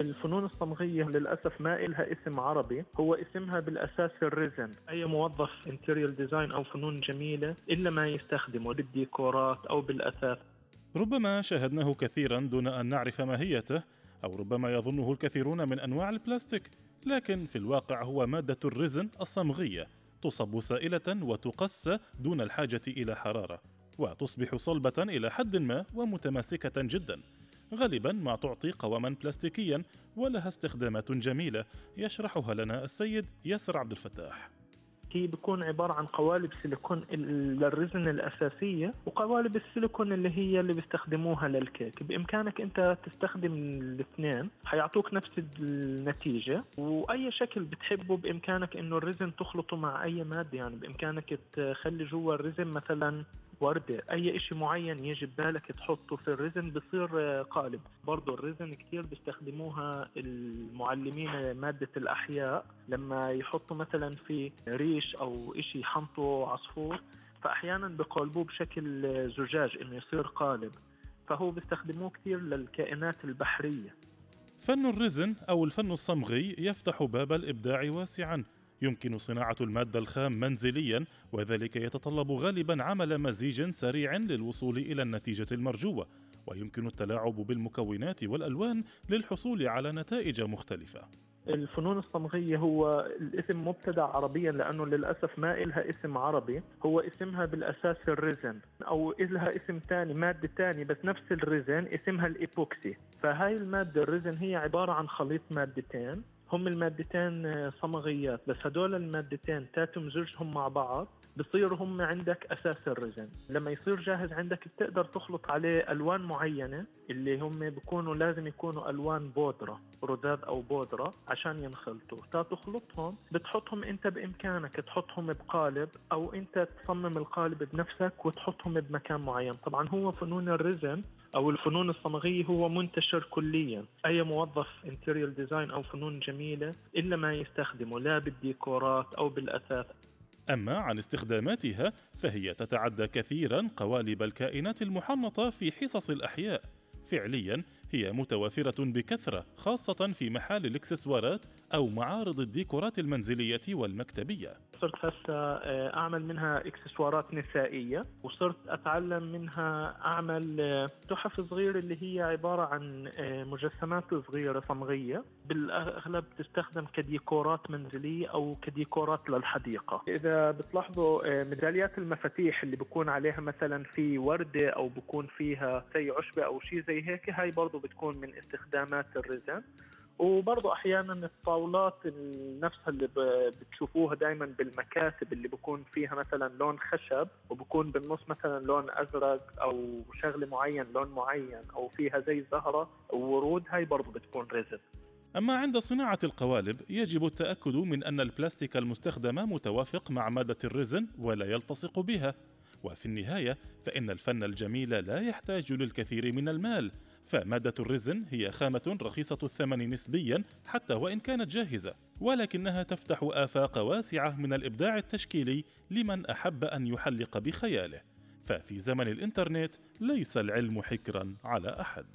الفنون الصمغية للأسف ما إلها اسم عربي هو اسمها بالأساس ال resin. أي موظف interior design أو فنون جميلة إلا ما يستخدمه بالديكورات أو بالأثاث. ربما شاهدناه كثيرا دون أن نعرف ماهيته أو ربما يظنه الكثيرون من أنواع البلاستيك. لكن في الواقع هو مادة ال resin الصمغية تصب سائلة وتقص دون الحاجة إلى حرارة وتصبح صلبة إلى حد ما ومتماسكة جدا. غالبا ما تعطي قواما بلاستيكيا ولها استخدامات جميلة يشرحها لنا السيد ياسر عبد الفتاح. هي بيكون عبارة عن قوالب سيليكون للرزن الأساسية وقوالب السيليكون اللي هي اللي بيستخدموها للكيك. بإمكانك أنت تستخدم الاثنين حيعطوك نفس النتيجة وأي شكل بتحبه بإمكانك أنه الرزن تخلطه مع أي مادة. يعني بإمكانك تخلي جوا الرزن مثلا وردة أي إشي معين يجي ببالك تحطه في الرزن بصير قالب. برضو الرزن كتير بيستخدموها المعلمين مادة الأحياء. لما يحطوا مثلا في ريش أو إشي يحنطوا عصفور فأحيانا بقلبوه بشكل زجاج إنه يصير قالب. فهو بيستخدموه كثير للكائنات البحرية. فن الرزن أو الفن الصمغي يفتح باب الإبداع واسعا. يمكن صناعة المادة الخام منزليا وذلك يتطلب غالبا عمل مزيج سريع للوصول إلى النتيجة المرجوة. ويمكن التلاعب بالمكونات والألوان للحصول على نتائج مختلفة. الفنون الصمغية هو الاسم مبتدع عربيا لأنه للأسف ما إلها اسم عربي. هو اسمها بالأساس ال resin أو إلها اسم ثاني مادة ثانية بس نفس ال resin اسمها الإيبوكسي. فهاي المادة ال resin هي عبارة عن خليط مادتين. هم المادتين آه، صمغيات. بس هدول المادتين تمزجهم مع بعض بصير هم عندك أساس ال resin لما يصير جاهز عندك بتقدر تخلط عليه ألوان معينة اللي هم بيكونوا لازم يكونوا ألوان بودرة رذاذ أو بودرة عشان ينخلطوا. تا تخلطهم بتحطهم أنت بإمكانك تحطهم بقالب أو أنت تصمم القالب بنفسك وتحطهم بمكان معين. طبعا هو فنون ال resin أو الفنون الصمغية هو منتشر كليا. أي موظف interior design أو فنون جميلة الا ما يستخدمه لا بالديكورات أو بالأثاث. أما عن استخداماتها فهي تتعدى كثيرا قوالب الكائنات المحنطة في حصص الأحياء. فعليا هي متوافرة بكثرة خاصة في محال الإكسسوارات أو معارض الديكورات المنزلية والمكتبية. صرت هسه آه، أعمل منها إكسسوارات نسائية وصرت أتعلم منها أعمل آه، تحف صغيرة اللي هي عبارة عن آه، مجسمات صغيرة صمغية. بالأغلب تستخدم كديكورات منزلية أو كديكورات للحديقة. إذا بتلاحظوا ميداليات المفاتيح اللي بكون عليها مثلا في وردة أو بكون فيها زي عشبة أو شيء زي هيك هاي برضو بتكون من استخدامات الرزن وبرضه أحيانا الطاولات نفسها اللي بتشوفوها دائما بالمكاتب اللي بكون فيها مثلا لون خشب وبكون بالنص مثلا لون أزرق أو شغلة معين لون معين أو فيها زي زهرة وورود هاي برضه بتكون رزن أما عند صناعة القوالب يجب التأكد من أن البلاستيك المستخدم متوافق مع مادة الرزن ولا يلتصق بها. وفي النهاية فإن الفن الجميل لا يحتاج للكثير من المال. فمادة الرزن هي خامة رخيصة الثمن نسبيا حتى وإن كانت جاهزة ولكنها تفتح آفاق واسعة من الإبداع التشكيلي لمن أحب أن يحلق بخياله. ففي زمن الإنترنت ليس العلم حكرا على أحد.